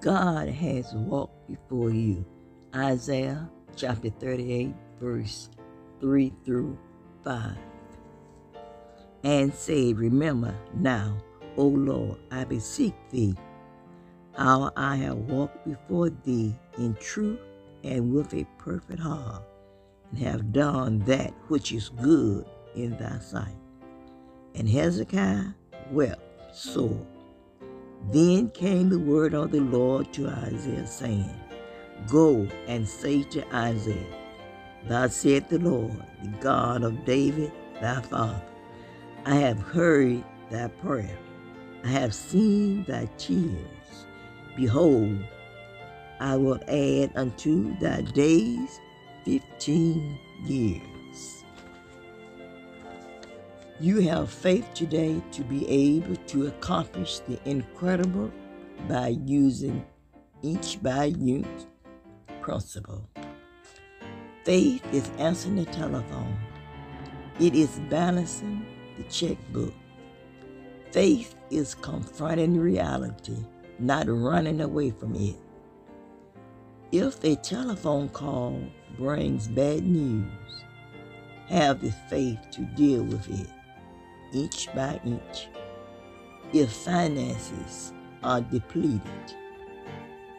God has walked before you. Isaiah chapter 38, verse 3 through 5. And say, Remember now, O Lord, I beseech thee, how I have walked before thee in truth and with a perfect heart, and have done that which is good in thy sight. And Hezekiah wept sore. Then came the word of the Lord to Isaiah, saying, Go and say to Isaiah, Thus saith the Lord, the God of David thy father, I have heard thy prayer, I have seen thy tears. Behold, I will add unto thy days fifteen years. You have faith today to be able to accomplish the incredible by using inch by inch principle. Faith is answering the telephone. It is balancing the checkbook. Faith is confronting reality, not running away from it. If a telephone call brings bad news, have the faith to deal with it inch by inch. If finances are depleted,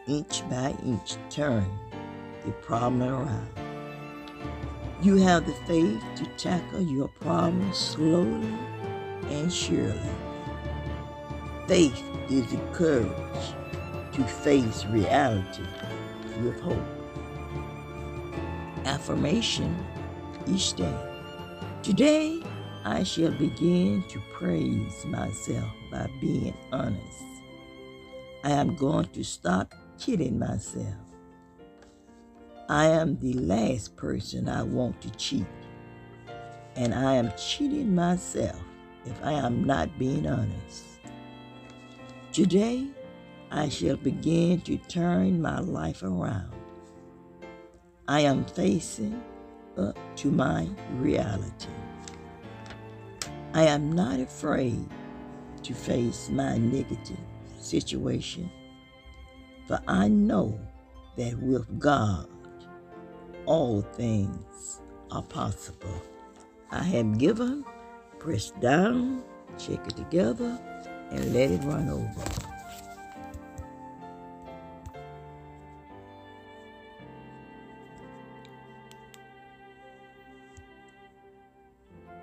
inch by inch, turn the problem around. You have the faith to tackle your problems slowly and surely. Faith is the courage to face reality with hope. Affirmation each day. Today, I shall begin to praise myself by being honest. I am going to stop kidding myself. I am the last person I want to cheat, and I am cheating myself if I am not being honest. Today, I shall begin to turn my life around. I am facing up to my reality. I am not afraid to face my negative situation, for I know that with God, all things are possible. I have given, pressed down, shake it together, and let it run over.